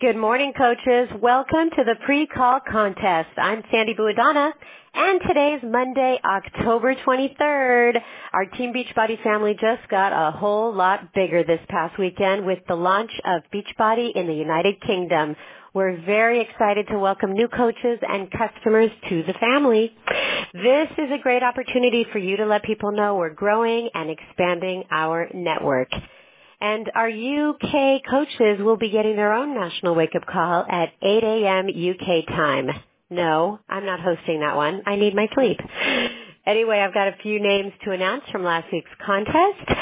Good morning, coaches. Welcome to the pre-call contest. I'm Sandy Buadana, and today's Monday, October 23rd. Our Team Beachbody family just got a whole lot bigger this past weekend with the launch of Beachbody in the United Kingdom. We're very excited to welcome new coaches and customers to the family. This is a great opportunity for you to let people know we're growing and expanding our network. And our UK coaches will be getting their own national wake up call at 8 a.m. UK time. No, I'm not hosting that one. I need my sleep. Anyway, I've got a few names to announce from last week's contest.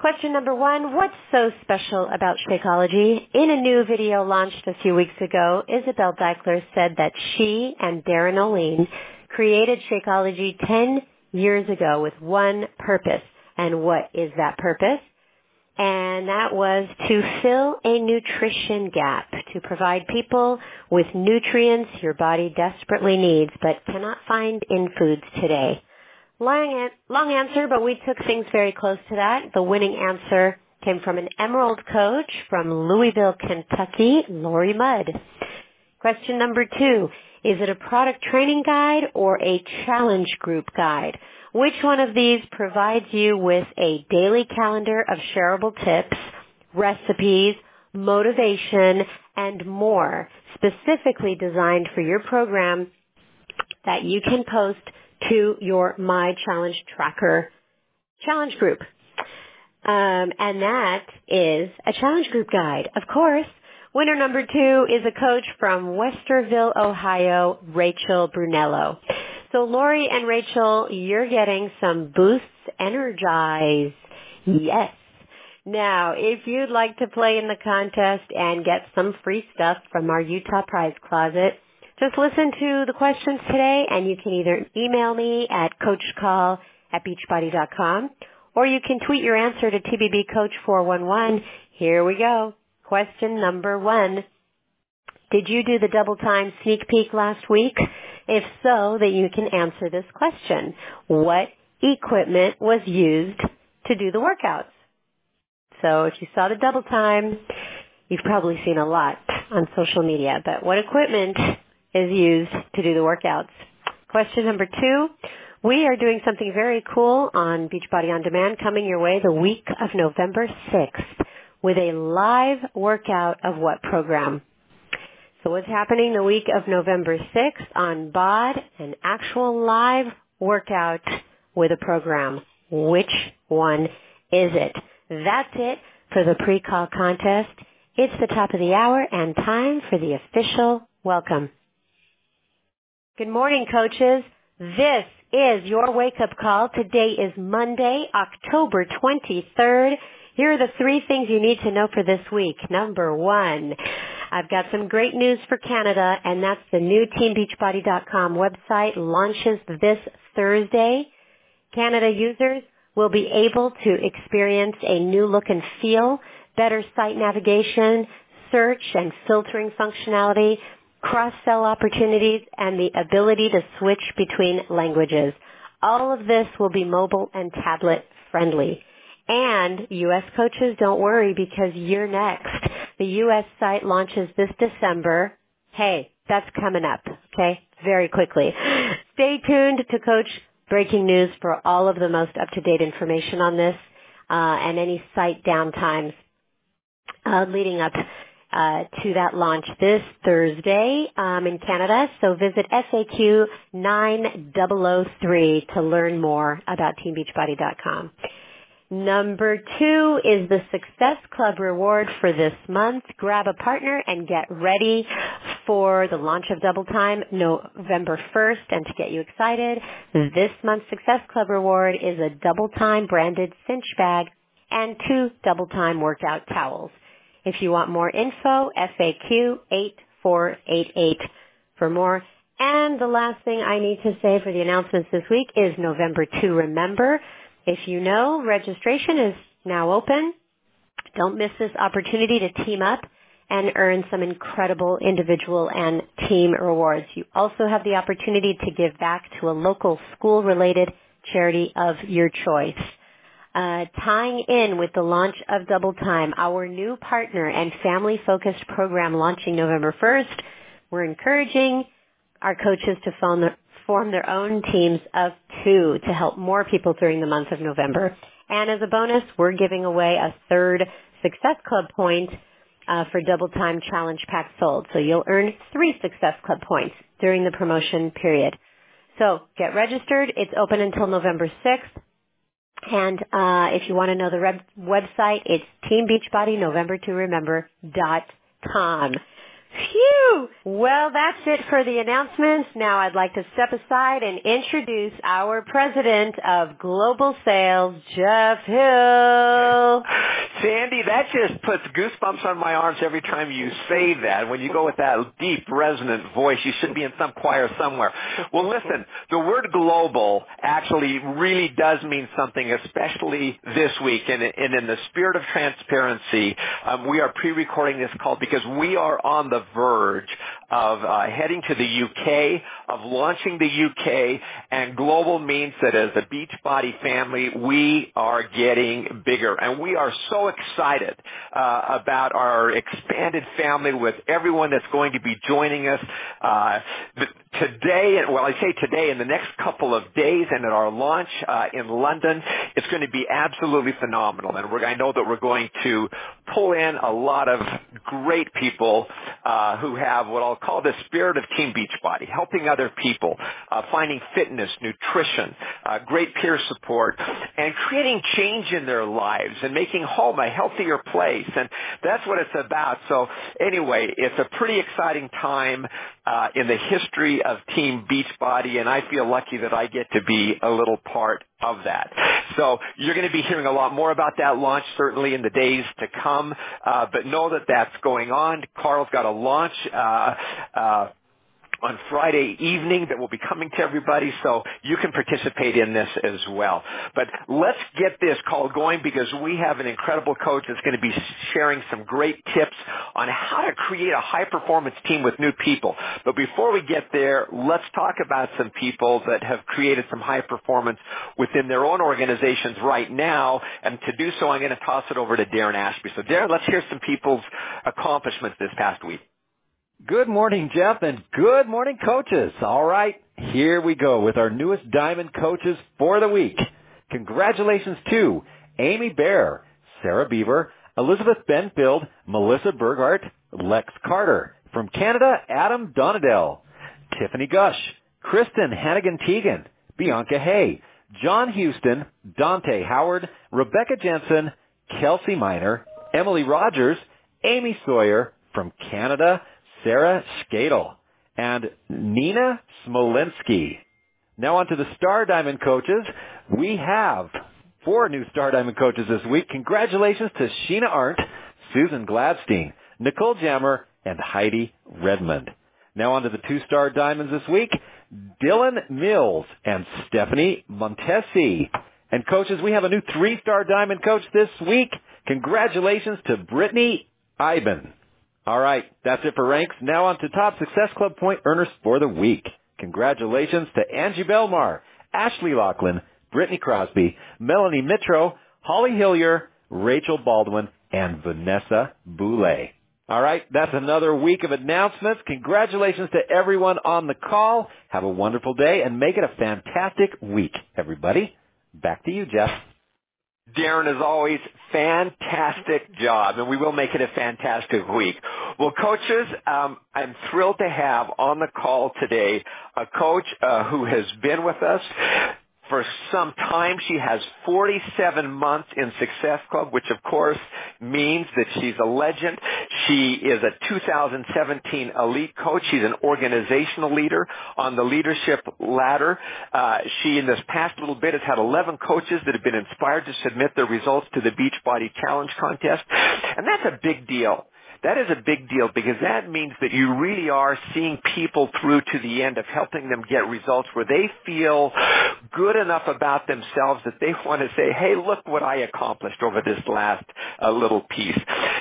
Question number one, what's so special about Shakeology? In a new video launched a few weeks ago, Isabel Daikeler said that she and Darin Olien created Shakeology 10 years ago with one purpose. And what is that purpose? And that was to fill a nutrition gap, to provide people with nutrients your body desperately needs but cannot find in foods today. Long, long answer, but we took things very close to that. The winning answer came from an Emerald coach from Louisville, Kentucky, Lori Mudd. Question number two, is it a product training guide or a challenge group guide? Which one of these provides you with a daily calendar of shareable tips, recipes, motivation, and more specifically designed for your program that you can post to your My Challenge Tracker challenge group. Um, and that is a challenge group guide. Of course, winner number two is a coach from Westerville, Ohio, Rachel Brunello. So Lori and Rachel, you're getting some boosts energize. Yes. Now, if you'd like to play in the contest and get some free stuff from our Utah Prize Closet, just listen to the questions today and you can either email me at coachcall at beachbody.com or you can tweet your answer to TBB Coach 411. Here we go. Question number one. Did you do the double time sneak peek last week? If so, that you can answer this question. What equipment was used to do the workouts? So if you saw the double time, you've probably seen a lot on social media, but what equipment is used to do the workouts? Question number two, we are doing something very cool on Beachbody On Demand coming your way the week of November 6th with a live workout of what program? So what's happening the week of November 6th on BOD, an actual live workout with a program. Which one is it? That's it for the pre-call contest. It's the top of the hour and time for the official welcome. Good morning, coaches. This is your wake-up call. Today is Monday, October 23rd. Here are the three things you need to know for this week. Number one, I've got some great news for Canada, and that's the new TeamBeachbody.com website launches this Thursday. Canada users will be able to experience a new look and feel, better site navigation, search and filtering functionality, cross-sell opportunities, and the ability to switch between languages. All of this will be mobile and tablet friendly. And U.S. coaches, don't worry because you're next. The U.S. site launches this December. Hey, that's coming up, okay? Very quickly. Stay tuned to Coach Breaking News for all of the most up-to-date information on this uh, and any site downtimes uh, leading up uh, to that launch this Thursday um, in Canada. So visit FAQ 9003 to learn more about TeamBeachbody.com. Number two is the Success Club reward for this month. Grab a partner and get ready for the launch of Double Time November 1st. And to get you excited, this month's Success Club reward is a Double Time branded cinch bag and two Double Time workout towels. If you want more info, FAQ 8488 for more. And the last thing I need to say for the announcements this week is November 2 Remember. If you know, registration is now open. Don't miss this opportunity to team up and earn some incredible individual and team rewards. You also have the opportunity to give back to a local school related charity of your choice. uh, tying in with the launch of Double Time, our new partner and family-focused program launching November 1st. We're encouraging our coaches to their, form their own teams of two to help more people during the month of November. And as a bonus, we're giving away a third Success Club point uh, for Double Time Challenge Pack sold. So you'll earn three Success Club points during the promotion period. So get registered. It's open until November 6th. And uh, if you want to know the web- website, it's teambeachbody.november2remember.com. Phew! Well, that's it for the announcements. Now I'd like to step aside and introduce our president of global sales, Jeff Hill. Sandy, that just puts goosebumps on my arms every time you say that. When you go with that deep, resonant voice, you should be in some choir somewhere. Well, listen, the word global actually really does mean something, especially this week. And, in the spirit of transparency, um, we are pre-recording this call because we are on the verge of uh, heading to the UK, of launching the UK, and global means that as a Beachbody family, we are getting bigger. And we are so excited uh, about our expanded family with everyone that's going to be joining us uh, today. Well, I say today, in the next couple of days, and at our launch uh, in London, it's going to be absolutely phenomenal. And I know that we're going to pull in a lot of great people uh, who have what I'll call the spirit of Team Beachbody, helping other people, uh, finding fitness, nutrition, uh, great peer support, and creating change in their lives and making home a healthier place. And that's what it's about. So anyway, it's a pretty exciting time uh, in the history of Team Beachbody, and I feel lucky that I get to be a little part of that. So you're going to be hearing a lot more about that launch certainly in the days to come, uh, but know that that's going on. Carl's got a launch. Uh, uh, on Friday evening that will be coming to everybody, so you can participate in this as well. But let's get this call going because we have an incredible coach that's going to be sharing some great tips on how to create a high performance team with new people. But before we get there, let's talk about some people that have created some high performance within their own organizations right now. And to do so, I'm going to toss it over to Darren Ashby. So Darren, let's hear some people's accomplishments this past week. Good morning, Jeff, and good morning, coaches. All right, here we go with our newest Diamond coaches for the week. Congratulations to Amy Bear, Sarah Beaver, Elizabeth Benfield, Melissa Bergart, Lex Carter. From Canada, Adam Donadell, Tiffany Gush, Kristen Hannigan-Teagan, Bianca Hay, John Houston, Dante Howard, Rebecca Jensen, Kelsey Miner, Emily Rogers, Amy Sawyer, from Canada, Sarah Skadel, and Nina Smolensky. Now on to the Star Diamond coaches. We have four new Star Diamond coaches this week. Congratulations to Sheena Arndt, Susan Gladstein, Nicole Jammer, and Heidi Redmond. Now on to the two Star Diamonds this week. Dylan Mills and Stephanie Montesi. And coaches, we have a new three-star diamond coach this week. Congratulations to Brittany Iben. All right, that's it for ranks. Now on to top Success Club point earners for the week. Congratulations to Angie Belmar, Ashley Lachlan, Brittany Crosby, Melanie Mitro, Holly Hillier, Rachel Baldwin, and Vanessa Boulay. All right, that's another week of announcements. Congratulations to everyone on the call. Have a wonderful day and make it a fantastic week, everybody. Back to you, Jeff. Darren, as always, fantastic job, and we will make it a fantastic week. Well, coaches, um, I'm thrilled to have on the call today a coach uh, who has been with us for some time. She has 47 months in Success Club, which of course means that she's a legend. She is a 2017 elite coach. She's an organizational leader on the leadership ladder. Uh, she, in this past little bit, has had 11 coaches that have been inspired to submit their results to the Beachbody Challenge contest. And that's a big deal that is a big deal because that means that you really are seeing people through to the end of helping them get results where they feel good enough about themselves that they want to say, hey, look what I accomplished over this last uh, little piece.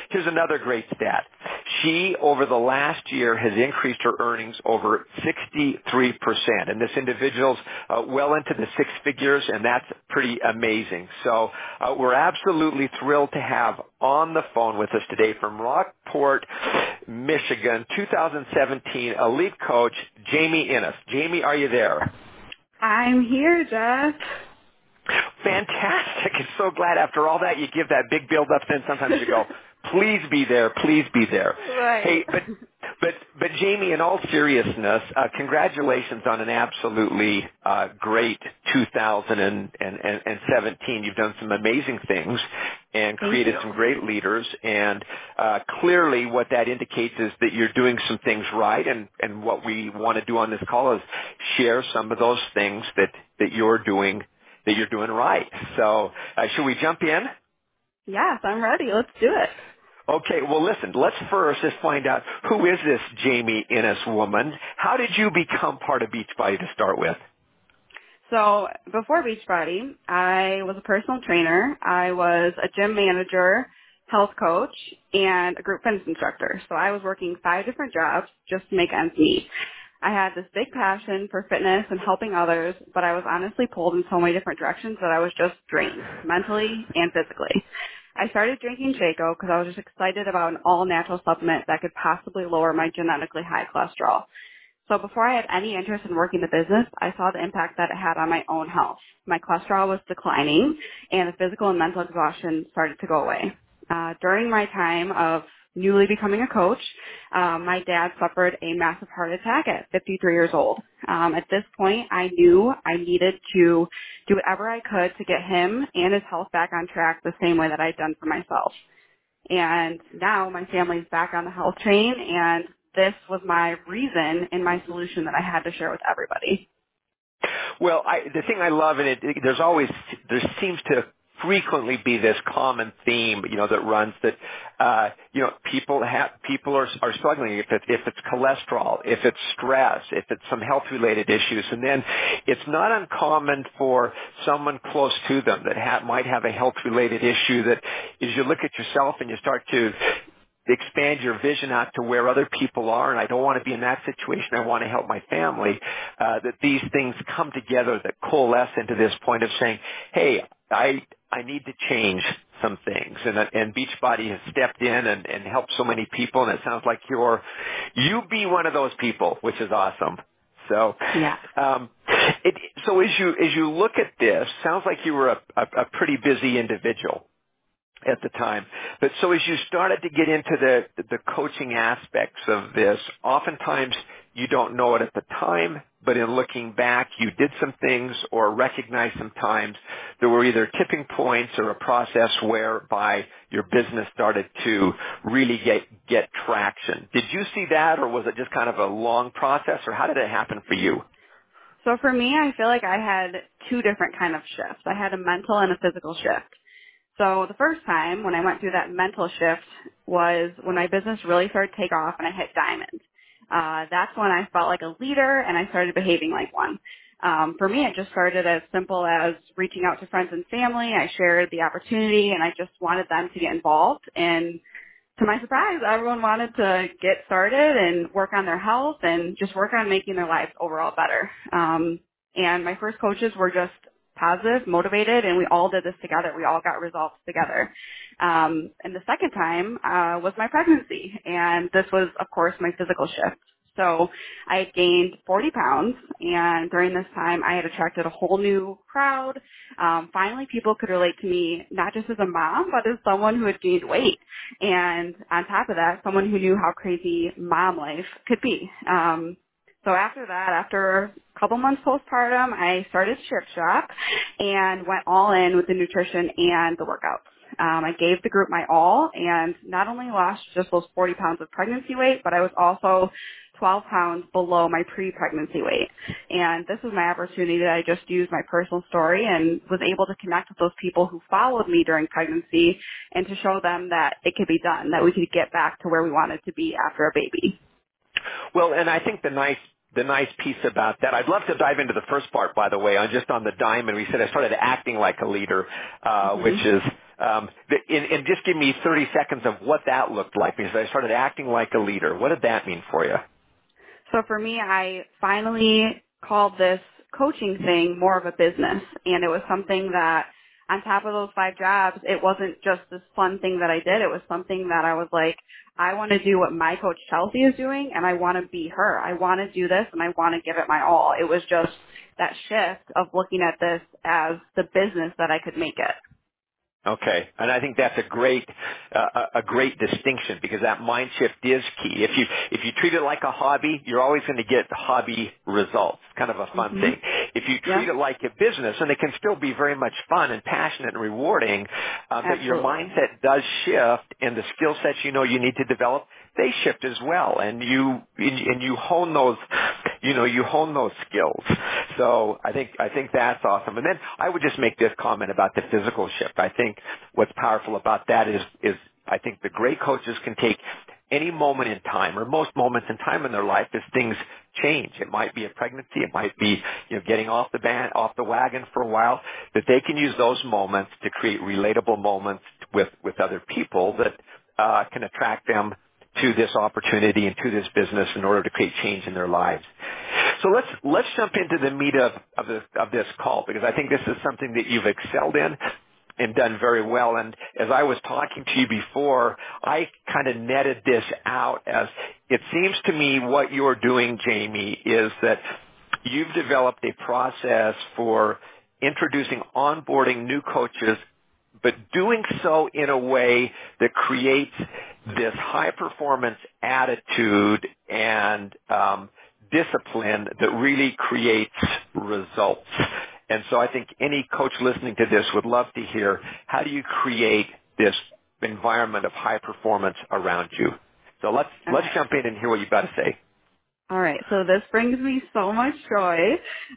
Here's another great stat. She, over the last year, has increased her earnings over 63%. And this individual's uh, well into the six figures, and that's pretty amazing. So uh, we're absolutely thrilled to have on the phone with us today from Rockport, Michigan, 2017 elite coach, Jamie Innes. Jamie, are you there? I'm here, Jeff. Fantastic. I'm so glad after all that you give that big build up then sometimes you go, please be there, please be there. Right. Hey, but but but Jamie, in all seriousness, uh, congratulations on an absolutely uh, great 2017. You've done some amazing things and created some great leaders, and uh, clearly what that indicates is that you're doing some things right. And and what we want to do on this call is share some of those things that that you're doing that you're doing right. So, uh, should we jump in? Yes, I'm ready. Let's do it. Okay, well listen, let's first just find out who is this Jamie Innes woman? How did you become part of Beachbody to start with? So before Beachbody, I was a personal trainer. I was a gym manager, health coach, and a group fitness instructor. So I was working five different jobs just to make ends meet. I had this big passion for fitness and helping others, but I was honestly pulled in so many different directions that I was just drained, mentally and physically. I started drinking Shakeo because I was just excited about an all-natural supplement that could possibly lower my genetically high cholesterol. So before I had any interest in working the business, I saw the impact that it had on my own health. My cholesterol was declining and the physical and mental exhaustion started to go away. Uh, during my time of newly becoming a coach, um, my dad suffered a massive heart attack at 53 years old. Um, at this point, I knew I needed to do whatever I could to get him and his health back on track the same way that I'd done for myself. And now my family's back on the health train and this was my reason and my solution that I had to share with everybody. Well, I, the thing I love in it, there's always, there seems to frequently be this common theme, you know, that runs that, uh, you know, people have, people are, are struggling if it, if it's cholesterol, if it's stress, if it's some health related issues. And then it's not uncommon for someone close to them that ha- might have a health related issue that as you look at yourself and you start to expand your vision out to where other people are and I don't want to be in that situation. I want to help my family. Uh, that these things come together that coalesce into this point of saying, hey, I, I need to change some things and, and Beachbody has stepped in and, and helped so many people and it sounds like you're, you be one of those people, which is awesome. So, yeah. um, it, so as you, as you look at this, sounds like you were a, a, a pretty busy individual at the time. But so as you started to get into the the coaching aspects of this, oftentimes you don't know it at the time, but in looking back, you did some things or recognized some times there were either tipping points or a process whereby your business started to really get get traction. Did you see that or was it just kind of a long process or how did it happen for you? So for me, I feel like I had two different kind of shifts. I had a mental and a physical shift. So the first time when I went through that mental shift was when my business really started to take off and I hit diamond. Uh, that's when I felt like a leader and I started behaving like one. Um, for me, it just started as simple as reaching out to friends and family. I shared the opportunity and I just wanted them to get involved. And to my surprise, everyone wanted to get started and work on their health and just work on making their lives overall better. Um, and my first coaches were just positive, motivated, and we all did this together. We all got results together. Um, and the second time uh, was my pregnancy, and this was, of course, my physical shift. So I had gained 40 pounds, and during this time, I had attracted a whole new crowd. Um, finally, people could relate to me not just as a mom, but as someone who had gained weight, and on top of that, someone who knew how crazy mom life could be. Um, so after that, after a couple months postpartum, I started Shift Shop and went all in with the nutrition and the workouts. Um, I gave the group my all and not only lost just those 40 pounds of pregnancy weight, but I was also 12 pounds below my pre-pregnancy weight. And this was my opportunity that I just used my personal story and was able to connect with those people who followed me during pregnancy and to show them that it could be done, that we could get back to where we wanted to be after a baby. Well, and I think the nice the nice piece about that, I'd love to dive into the first part, by the way, on just on the diamond. We said I started acting like a leader, uh, mm-hmm. which is Um, and, and just give me 30 seconds of what that looked like because I started acting like a leader. What did that mean for you? So for me, I finally called this coaching thing more of a business and it was something that on top of those five jobs, it wasn't just this fun thing that I did. It was something that I was like, I want to do what my coach Chelsea is doing and I want to be her. I want to do this and I want to give it my all. It was just that shift of looking at this as the business that I could make it. Okay, and I think that's a great uh, a great distinction because that mind shift is key. If you if you treat it like a hobby, you're always going to get hobby results. Kind of a fun Mhm. thing. If you treat Yeah. it like a business, and it can still be very much fun and passionate and rewarding, uh, but your mindset does shift, and the skill sets you know you need to develop they shift as well, and you and you hone those you know you hone those skills. So I think I think that's awesome. And then I would just make this comment about the physical shift. I think what's powerful about that is is I think the great coaches can take any moment in time or most moments in time in their life as things change. It might be a pregnancy. It might be, you know, getting off the band, off the wagon for a while, that they can use those moments to create relatable moments with, with other people that, uh, can attract them to this opportunity and to this business in order to create change in their lives. So let's let's jump into the meat of of, the, of this call because I think this is something that you've excelled in and done very well. And as I was talking to you before, I kind of netted this out as it seems to me what you're doing, Jamie, is that you've developed a process for introducing onboarding new coaches but doing so in a way that creates this high performance attitude and um, discipline that really creates results. And so I think any coach listening to this would love to hear how do you create this environment of high performance around you. So let's All let's jump in and hear what you've got to say. All right, so this brings me so much joy,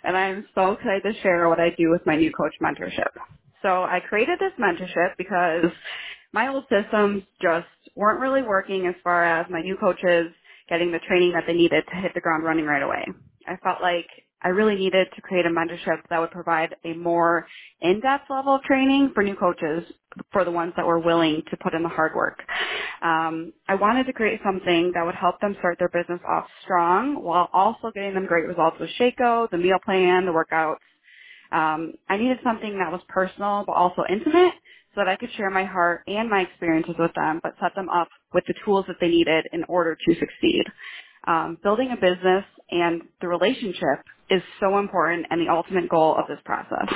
and I'm so excited to share what I do with my new coach mentorship. So I created this mentorship because my old systems just weren't really working as far as my new coaches getting the training that they needed to hit the ground running right away. I felt like I really needed to create a mentorship that would provide a more in-depth level of training for new coaches for the ones that were willing to put in the hard work. Um, I wanted to create something that would help them start their business off strong while also getting them great results with Shakeo, the meal plan, the workouts. Um, I needed something that was personal but also intimate so that I could share my heart and my experiences with them, but set them up with the tools that they needed in order to succeed. Um, building a business and the relationship is so important and the ultimate goal of this process.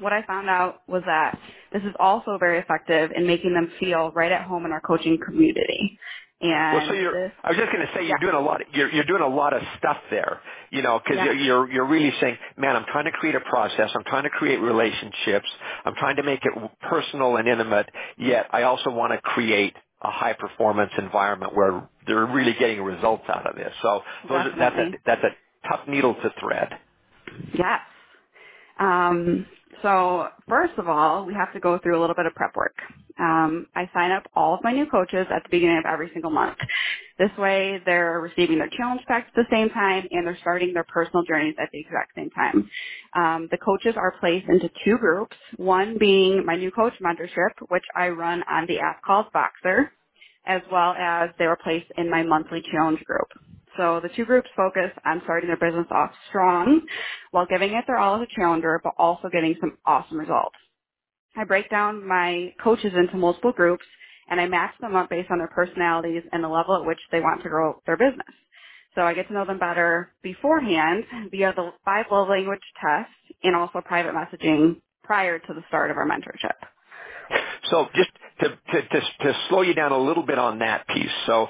What I found out was that this is also very effective in making them feel right at home in our coaching community. Well, so you're, I was just going to say you're Yeah. doing a lot. You're you're doing a lot of stuff there, you know, because Yeah. you're, you're you're really saying, man, I'm trying to create a process. I'm trying to create relationships. I'm trying to make it personal and intimate. Yet I also want to create a high performance environment where they're really getting results out of this. So those that's a that's a tough needle to thread. Yes. Um, so first of all, we have to go through a little bit of prep work. Um, I sign up all of my new coaches at the beginning of every single month. This way, they're receiving their challenge packs at the same time, and they're starting their personal journeys at the exact same time. Um, the coaches are placed into two groups. One being my new coach mentorship, which I run on the app called Voxer, as well as they were placed in my monthly challenge group. So the two groups focus on starting their business off strong while giving it their all as a challenger, but also getting some awesome results. I break down my coaches into multiple groups and I match them up based on their personalities and the level at which they want to grow their business. So I get to know them better beforehand via the five love language test and also private messaging prior to the start of our mentorship. So just to, to, to, to slow you down a little bit on that piece. So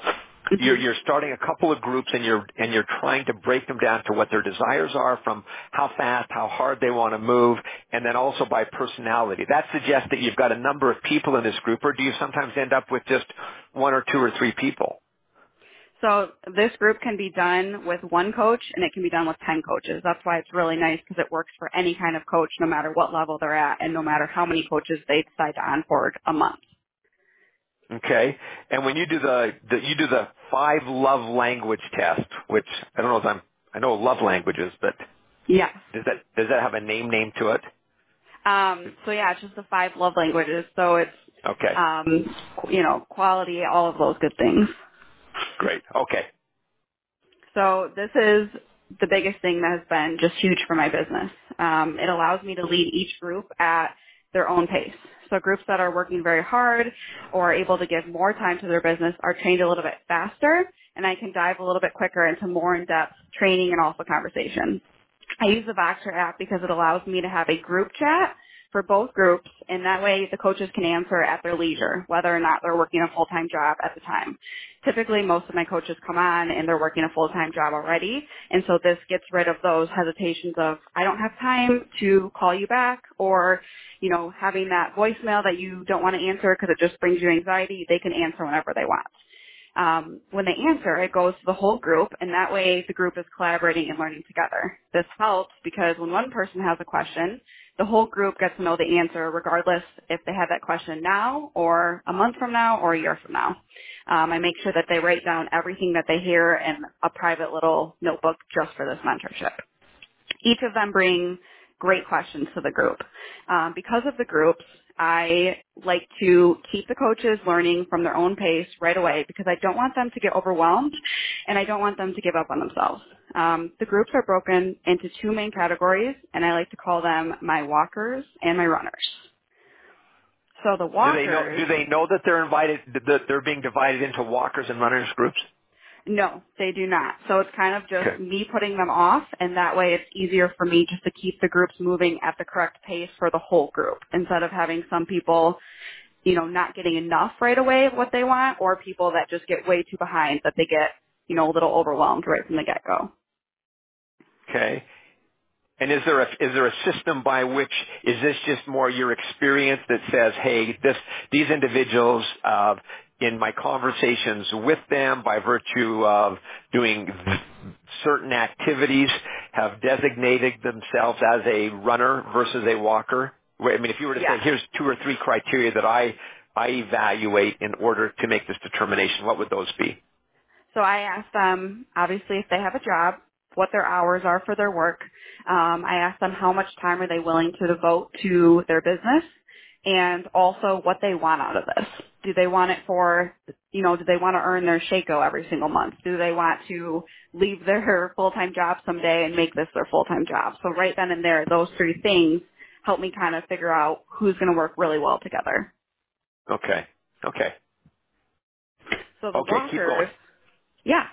you're, you're starting a couple of groups and you're, and you're trying to break them down to what their desires are from how fast, how hard they want to move, and then also by personality. That suggests that you've got a number of people in this group, or do you sometimes end up with just one or two or three people? So this group can be done with one coach and it can be done with 10 coaches. That's why it's really nice because it works for any kind of coach no matter what level they're at and no matter how many coaches they decide to onboard a month. Okay, and when you do the, the you do the five love language test, which I don't know if I'm I know love languages, but yeah, does that does that have a name name to it? Um, so yeah, it's just the five love languages. So it's Okay. um, you know, quality, all of those good things. Great. Okay. So this is the biggest thing that has been just huge for my business. Um, it allows me to lead each group at their own pace. So groups that are working very hard or able to give more time to their business are trained a little bit faster and I can dive a little bit quicker into more in-depth training and also conversation. I use the Voxer app because it allows me to have a group chat for both groups, and that way the coaches can answer at their leisure, whether or not they're working a full-time job at the time. Typically, most of my coaches come on and they're working a full-time job already, and so this gets rid of those hesitations of, I don't have time to call you back, or, you know, having that voicemail that you don't want to answer because it just brings you anxiety. They can answer whenever they want um, when they answer, it goes to the whole group, and that way the group is collaborating and learning together. This helps because when one person has a question, the whole group gets to know the answer regardless if they have that question now or a month from now or a year from now. Um, I make sure that they write down everything that they hear in a private little notebook just for this mentorship. Each of them bring great questions to the group. Um, because of the groups, I like to keep the coaches learning from their own pace right away because I don't want them to get overwhelmed and I don't want them to give up on themselves. Um, the groups are broken into two main categories and I like to call them my walkers and my runners. So the walkers. Do they know? Do they know that they're invited? That they're being divided into walkers and runners groups? No, they do not. So it's kind of just Okay. me putting them off and that way it's easier for me just to keep the groups moving at the correct pace for the whole group instead of having some people you know, not getting enough right away of what they want or people that just get way too behind that they get, you know, a little overwhelmed right from the get-go. Okay. And is there a is there a system by which is this just more your experience that says, hey, this these individuals uh, in my conversations with them by virtue of doing certain activities have designated themselves as a runner versus a walker? I mean, if you were to Yeah. say, here's two or three criteria that I I evaluate in order to make this determination, what would those be? So I ask them, obviously, if they have a job, what their hours are for their work. Um, I ask them how much time are they willing to devote to their business and also what they want out of this. Do they want it for, you know, do they want to earn their Shakeo every single month? Do they want to leave their full-time job someday and make this their full-time job? So right then and there, those three things help me kind of figure out who's going to work really well together. Okay. Okay. So the Okay. Keep going. walkers Yeah.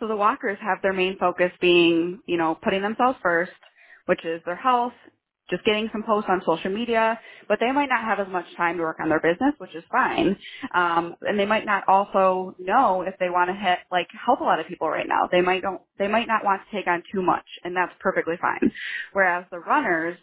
So the walkers have their main focus being, you know, putting themselves first, which is their health, just getting some posts on social media, but they might not have as much time to work on their business, which is fine. Um, and they might not also know if they want to hit, like, help a lot of people right now. They might don't, they might not want to take on too much, and that's perfectly fine. Whereas the runners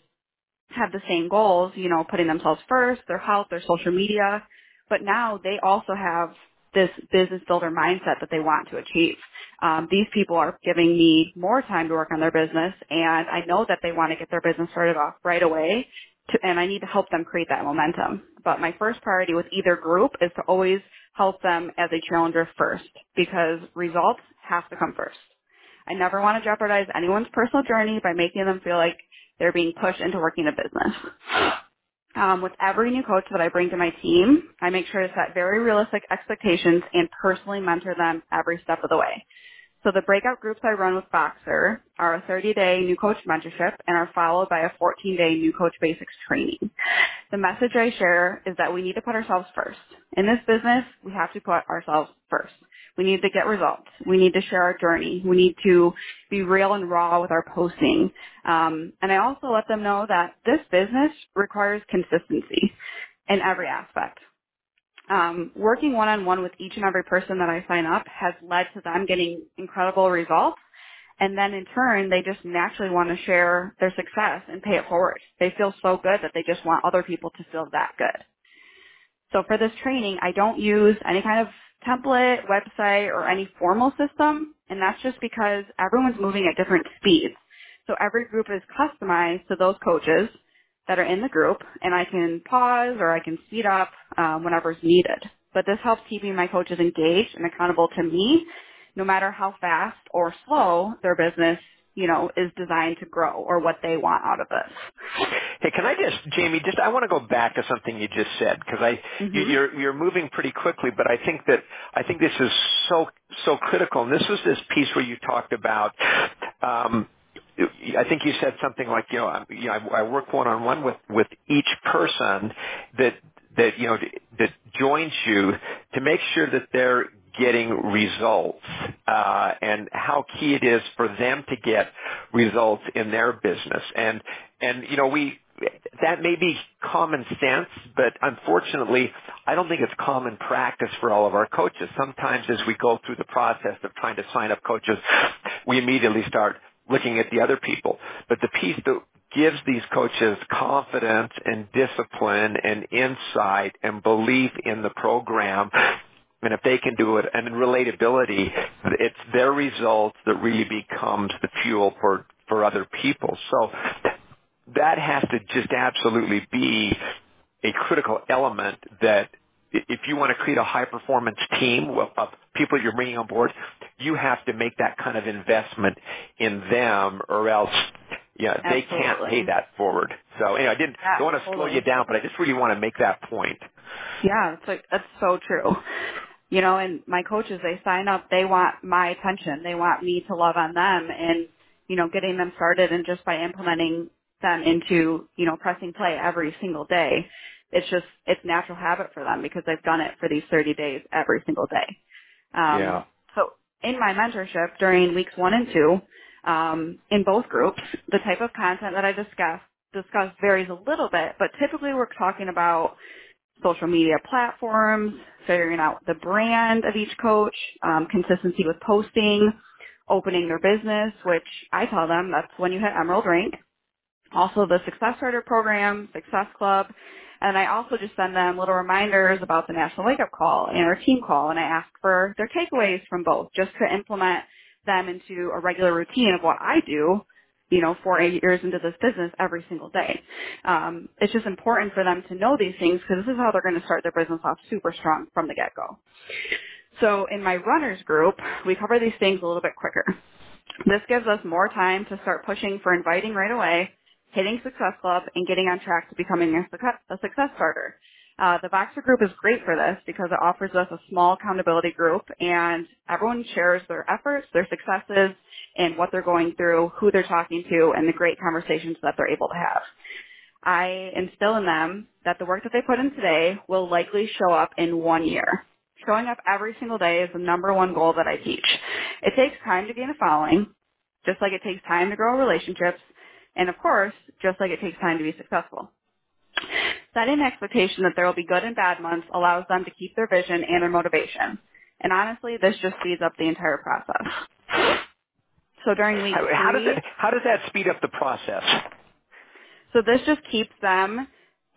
have the same goals, you know, putting themselves first, their health, their social media, but now they also have this business builder mindset that they want to achieve. Um, these people are giving me more time to work on their business, and I know that they want to get their business started off right away, to, and I need to help them create that momentum. But my first priority with either group is to always help them as a challenger first, because results have to come first. I never want to jeopardize anyone's personal journey by making them feel like they're being pushed into working a business. Um, with every new coach that I bring to my team, I make sure to set very realistic expectations and personally mentor them every step of the way. So the breakout groups I run with Voxer are a 30-day new coach mentorship and are followed by a 14-day new coach basics training. The message I share is that we need to put ourselves first. In this business, we have to put ourselves first. We need to get results. We need to share our journey. We need to be real and raw with our posting. Um, and I also let them know that this business requires consistency in every aspect. Um, working one-on-one with each and every person that I sign up has led to them getting incredible results. And then in turn, they just naturally want to share their success and pay it forward. They feel so good that they just want other people to feel that good. So for this training, I don't use any kind of template, website, or any formal system, and that's just because everyone's moving at different speeds. So every group is customized to those coaches that are in the group, and I can pause or I can speed up um, whenever is needed. But this helps keeping my coaches engaged and accountable to me, no matter how fast or slow their business, you know, is designed to grow or what they want out of this. Hey, can I just, Jamie, just I want to go back to something you just said because I Mhm. you're you're moving pretty quickly, but I think that I think this is so so critical. And this was this piece where you talked about. Um, I think you said something like, you know, I, you know, I, I work one on one with with each person that that you know that joins you to make sure that they're getting results uh, and how key it is for them to get results in their business. And and you know we that may be common sense, but unfortunately, I don't think it's common practice for all of our coaches. Sometimes as we go through the process of trying to sign up coaches, we immediately start looking at the other people. But the piece that gives these coaches confidence and discipline and insight and belief in the program and if they can do it and relatability it's their results that really becomes the fuel for for other people so that has to just absolutely be a critical element that if you want to create a high performance team of people you're bringing on board, you have to make that kind of investment in them or else yeah, they can't pay that forward. So anyway, I didn't Yeah, want to slow you down, but I just really want to make that point. Yeah, that's like that's so true. You know, and my coaches they sign up, they want my attention. They want me to love on them and you know, getting them started and just by implementing them into, you know, pressing play every single day. It's just it's natural habit for them because they've done it for these 30 days every single day. Um Yeah. so in my mentorship during weeks 1 and 2, um, in both groups, the type of content that I discuss discuss varies a little bit, but typically we're talking about social media platforms, figuring out the brand of each coach, um, consistency with posting, opening their business, which I tell them that's when you hit Emerald Rank. Also the Success Starter Program, Success Club, and I also just send them little reminders about the National Wake Up Call and our team call, and I ask for their takeaways from both just to implement them into a regular routine of what I do, you know, four, eight years into this business every single day. Um, it's just important for them to know these things because this is how they're going to start their business off super strong from the get-go. So in my runners group, we cover these things a little bit quicker. This gives us more time to start pushing for inviting right away, hitting Success Club, and getting on track to becoming a success, a success starter. Uh, the Voxer group is great for this because it offers us a small accountability group and everyone shares their efforts, their successes, and what they're going through, who they're talking to, and the great conversations that they're able to have. I instill in them that the work that they put in today will likely show up in one year. Showing up every single day is the number one goal that I teach. It takes time to gain a following, just like it takes time to grow relationships, and of course, just like it takes time to be successful. Setting an expectation that there will be good and bad months allows them to keep their vision and their motivation. And honestly, this just speeds up the entire process. So during week three, how does it how does that speed up the process? So this just keeps them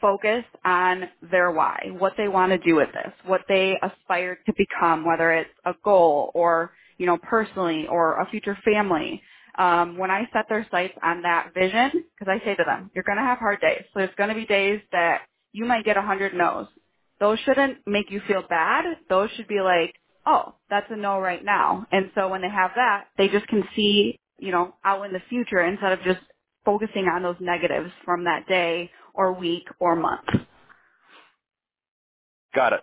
focused on their why, what they want to do with this, what they aspire to become, whether it's a goal or, you know, personally or a future family. Um, when I set their sights on that vision, because I say to them, you're going to have hard days. So there's going to be days that you might get hundred no's. Those shouldn't make you feel bad. Those should be like, oh, that's a no right now. And so when they have that, they just can see, you know, out in the future instead of just focusing on those negatives from that day or week or month. Got it.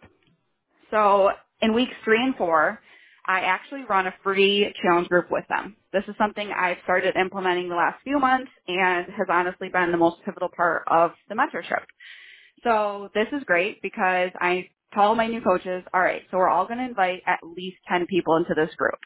So in weeks three and four, I actually run a free challenge group with them. This is something I've started implementing the last few months and has honestly been the most pivotal part of the mentorship. So this is great because I tell my new coaches, all right, so we're all going to invite at least 10 people into this group.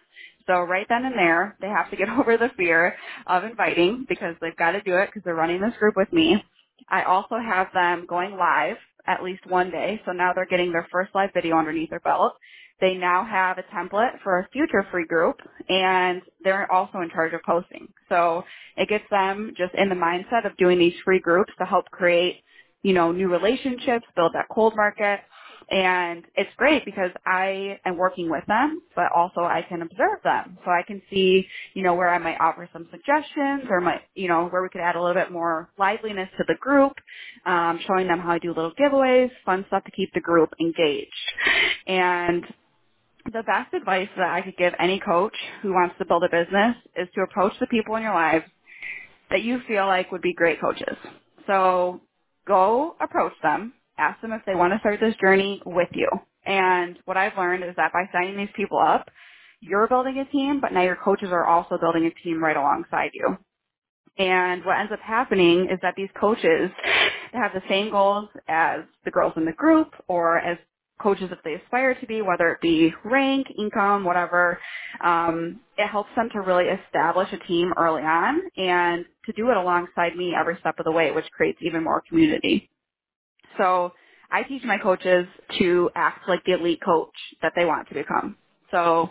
So right then and there, they have to get over the fear of inviting because they've got to do it because they're running this group with me. I also have them going live at least one day. So now they're getting their first live video underneath their belt. They now have a template for a future free group and they're also in charge of posting. So it gets them just in the mindset of doing these free groups to help create, you know, new relationships, build that cold market. And it's great because I am working with them, but also I can observe them. So I can see, you know, where I might offer some suggestions or might, you know, where we could add a little bit more liveliness to the group, um, showing them how I do little giveaways, fun stuff to keep the group engaged. And the best advice that I could give any coach who wants to build a business is to approach the people in your lives that you feel like would be great coaches. So go approach them, ask them if they want to start this journey with you. And what I've learned is that by signing these people up, you're building a team, but now your coaches are also building a team right alongside you. And what ends up happening is that these coaches have the same goals as the girls in the group or as coaches if they aspire to be, whether it be rank, income, whatever. Um, it helps them to really establish a team early on and to do it alongside me every step of the way, which creates even more community. So I teach my coaches to act like the elite coach that they want to become. So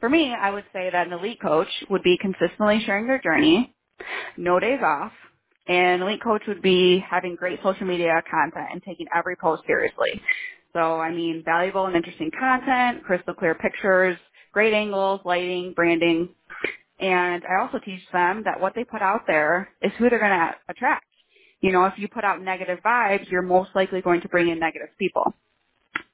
for me, I would say that an elite coach would be consistently sharing their journey, no days off, and elite coach would be having great social media content and taking every post seriously. So I mean valuable and interesting content, crystal clear pictures, great angles, lighting, branding. And I also teach them that what they put out there is who they're going to attract. You know, if you put out negative vibes, you're most likely going to bring in negative people.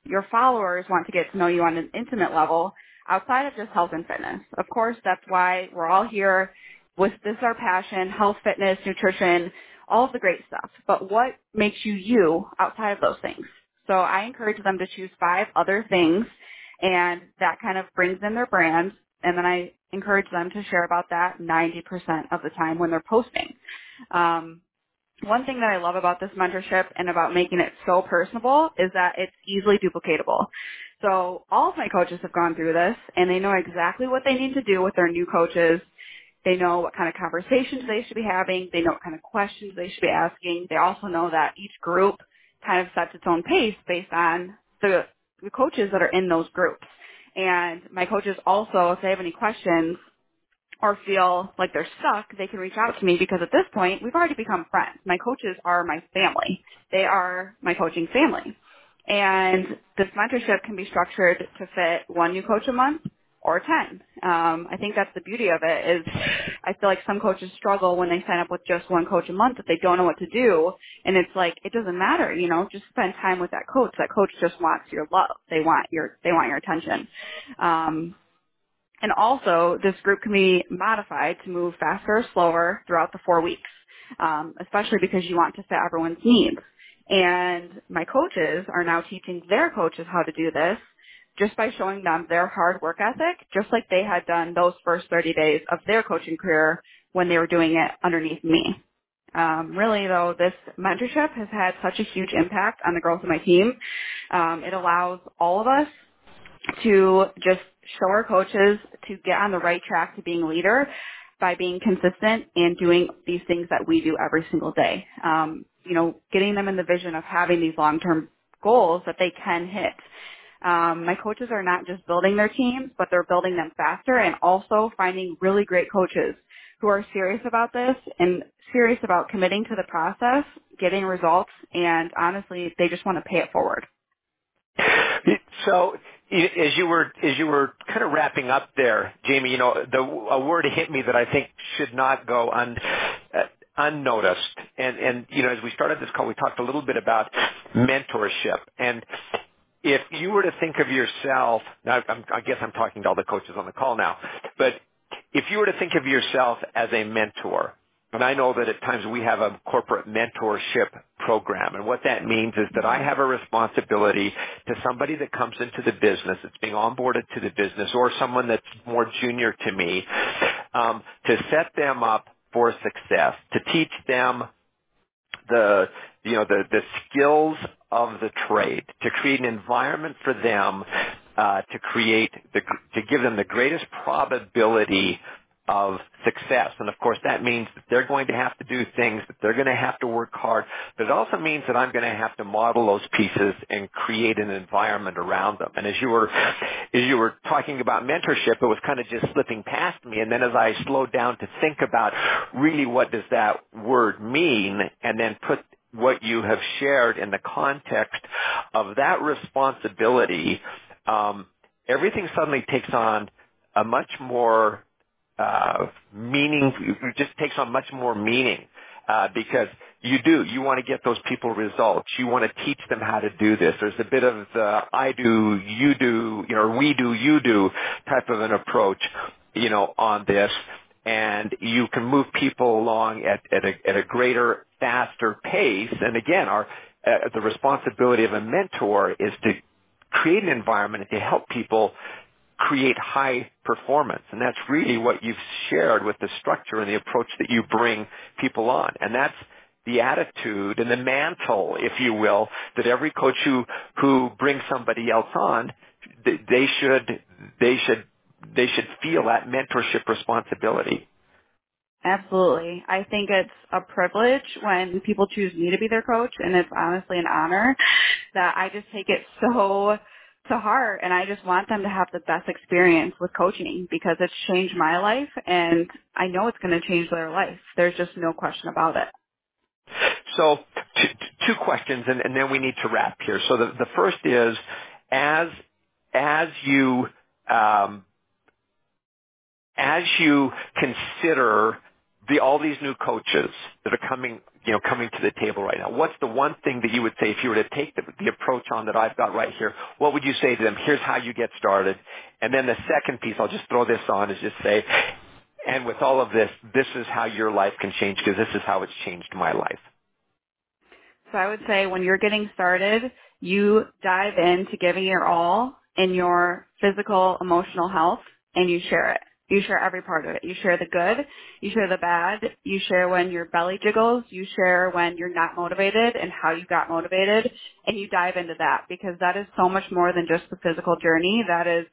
Your followers want to get to know you on an intimate level outside of just health and fitness. Of course, that's why we're all here with this is our passion, health, fitness, nutrition, all of the great stuff. But what makes you you outside of those things? So I encourage them to choose five other things and that kind of brings in their brand and then I encourage them to share about that 90% of the time when they're posting. Um, one thing that I love about this mentorship and about making it so personable is that it's easily duplicatable. So all of my coaches have gone through this and they know exactly what they need to do with their new coaches. They know what kind of conversations they should be having. They know what kind of questions they should be asking. They also know that each group kind of sets its own pace based on the, the coaches that are in those groups. And my coaches also, if they have any questions, or feel like they're stuck, they can reach out to me because at this point, we've already become friends. My coaches are my family. They are my coaching family. And this mentorship can be structured to fit one new coach a month or 10. Um, I think that's the beauty of it is I feel like some coaches struggle when they sign up with just one coach a month that they don't know what to do. And it's like, it doesn't matter, you know, just spend time with that coach. That coach just wants your love. They want your, they want your attention. Um, and also, this group can be modified to move faster or slower throughout the four weeks, um, especially because you want to fit everyone's needs. And my coaches are now teaching their coaches how to do this just by showing them their hard work ethic, just like they had done those first 30 days of their coaching career when they were doing it underneath me. Um, really, though, this mentorship has had such a huge impact on the growth of my team. Um, it allows all of us to just show our coaches to get on the right track to being a leader by being consistent and doing these things that we do every single day. Um, you know, getting them in the vision of having these long-term goals that they can hit. Um, my coaches are not just building their teams, but they're building them faster and also finding really great coaches who are serious about this and serious about committing to the process, getting results, and honestly, they just want to pay it forward. So as you were as you were kind of wrapping up there, Jamie, you know, the a word hit me that I think should not go un uh, unnoticed. And and you know, as we started this call, we talked a little bit about mentorship. And if you were to think of yourself, now I'm, I guess I'm talking to all the coaches on the call now, but if you were to think of yourself as a mentor, and I know that at times we have a corporate mentorship program. And what that means is that I have a responsibility to somebody that comes into the business, that's being onboarded to the business, or someone that's more junior to me, um, to set them up for success, to teach them the you know the the skills of the trade, to create an environment for them uh, to create the to give them the greatest probability of success. And of course that means that they're going to have to do things, that they're going to have to work hard, but it also means that I'm going to have to model those pieces and create an environment around them. And as you were, as you were talking about mentorship, it was kind of just slipping past me. And then as I slowed down to think about really what does that word mean and then put what you have shared in the context of that responsibility, um, everything suddenly takes on a much more uh, meaning, it just takes on much more meaning. Uh, because you do, you want to get those people results. You want to teach them how to do this. There's a bit of the I do, you do, you know, we do, you do type of an approach, you know, on this. And you can move people along at, at, a, at a greater, faster pace. And again, our, uh, the responsibility of a mentor is to create an environment to help people create high performance. And that's really what you've shared with the structure and the approach that you bring people on. And that's the attitude and the mantle, if you will, that every coach who, who brings somebody else on, they should, they should, they should feel that mentorship responsibility. Absolutely. I think it's a privilege when people choose me to be their coach and it's honestly an honor that I just take it so to heart and I just want them to have the best experience with coaching because it's changed my life and I know it's going to change their life. There's just no question about it. So two, two questions and, and, then we need to wrap here. So the, the first is as, as you, um, as you consider the, all these new coaches that are coming, you know, coming to the table right now, what's the one thing that you would say if you were to take the, the approach on that I've got right here? What would you say to them? Here's how you get started. And then the second piece, I'll just throw this on, is just say, and with all of this, this is how your life can change because this is how it's changed my life. So I would say when you're getting started, you dive into giving your all in your physical, emotional health and you share it. You share every part of it. You share the good, you share the bad, you share when your belly jiggles, you share when you're not motivated and how you got motivated, and you dive into that because that is so much more than just the physical journey. That is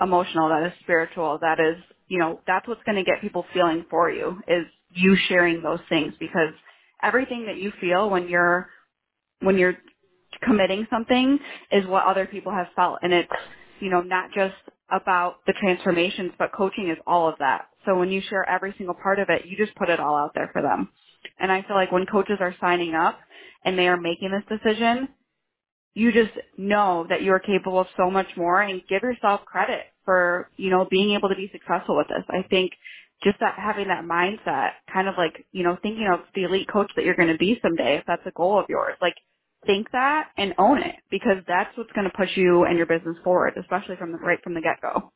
emotional, that is spiritual, that is, you know, that's what's going to get people feeling for you is you sharing those things because everything that you feel when you're when you're committing something is what other people have felt and it's you know not just about the transformations but coaching is all of that. So when you share every single part of it you just put it all out there for them. And i feel like when coaches are signing up and they are making this decision you just know that you are capable of so much more and give yourself credit for you know being able to be successful with this. I think just that having that mindset, kind of like, you know, thinking of the elite coach that you're going to be someday, if that's a goal of yours, like think that and own it because that's what's going to push you and your business forward, especially from the right from the get go.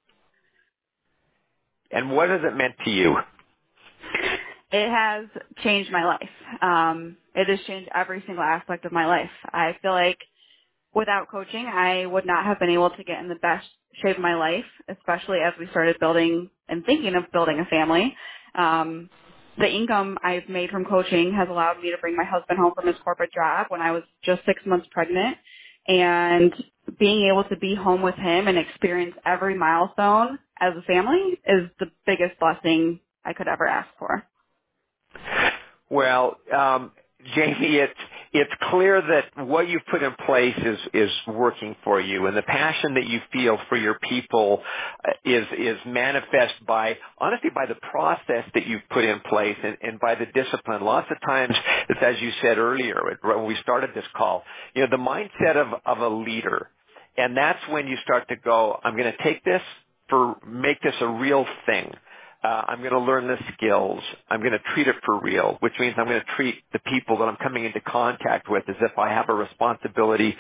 And what has it meant to you? It has changed my life. Um, it has changed every single aspect of my life. I feel like without coaching, I would not have been able to get in the best shape of my life, especially as we started building and thinking of building a family. Um, the income I've made from coaching has allowed me to bring my husband home from his corporate job when I was just six months pregnant and being able to be home with him and experience every milestone as a family is the biggest blessing I could ever ask for. Well, um, Jamie, it's it's clear that what you've put in place is is working for you, and the passion that you feel for your people uh, is is manifest by honestly by the process that you've put in place and, and by the discipline. Lots of times, it's as you said earlier when we started this call, you know, the mindset of of a leader, and that's when you start to go, I'm going to take this for make this a real thing uh, I'm going to learn the skills. I'm going to treat it for real, which means I'm going to treat the people that I'm coming into contact with as if I have a responsibility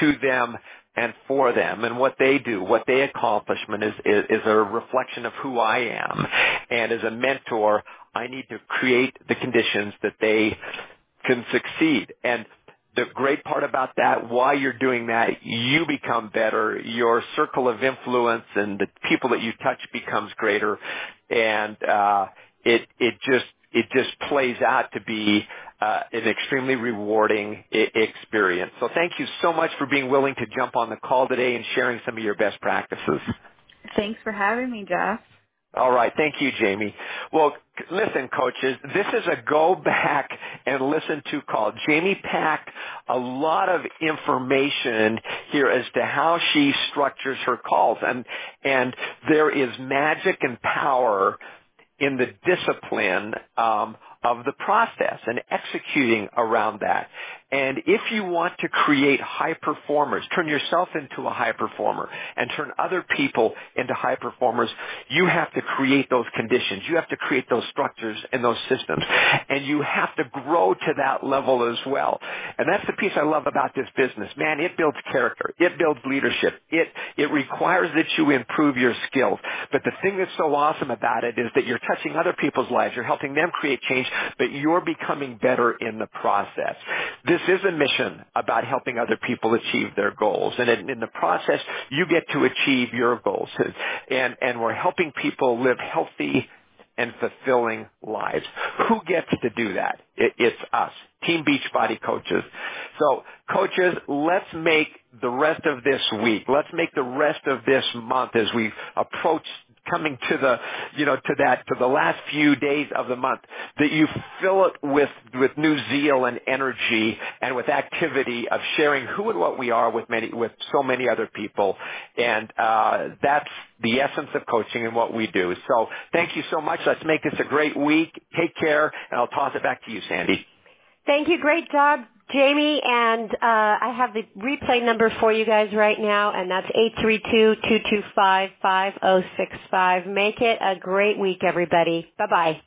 to them and for them and what they do, what they accomplishment is, is, is a reflection of who I am. And as a mentor, I need to create the conditions that they can succeed. And the great part about that, why you're doing that, you become better. Your circle of influence and the people that you touch becomes greater, and uh, it it just it just plays out to be uh, an extremely rewarding experience. So thank you so much for being willing to jump on the call today and sharing some of your best practices. Thanks for having me, Jeff. All right. Thank you, Jamie. Well, listen, coaches, this is a go back and listen to call. Jamie packed a lot of information here as to how she structures her calls. And, and there is magic and power in the discipline um, of the process and executing around that. And if you want to create high performers, turn yourself into a high performer and turn other people into high performers, you have to create those conditions. You have to create those structures and those systems. And you have to grow to that level as well. And that's the piece I love about this business. Man, it builds character. It builds leadership. It, it requires that you improve your skills. But the thing that's so awesome about it is that you're touching other people's lives. You're helping them create change, but you're becoming better in the process. This is a mission about helping other people achieve their goals. And in, in the process, you get to achieve your goals. And, and we're helping people live healthy, and fulfilling lives. Who gets to do that? It, it's us, Team Beachbody coaches. So coaches, let's make the rest of this week, let's make the rest of this month as we approach coming to the, you know, to that, to the last few days of the month, that you fill it with, with new zeal and energy and with activity of sharing who and what we are with many, with so many other people. And, uh, that's the essence of coaching and what we do. So thank you so much. Let's make this a great week. Take care and I'll toss it back to you, Sandy. Thank you. Great job, Jamie. And uh, I have the replay number for you guys right now, and that's eight three two two two five five zero six five. Make it a great week, everybody. Bye bye.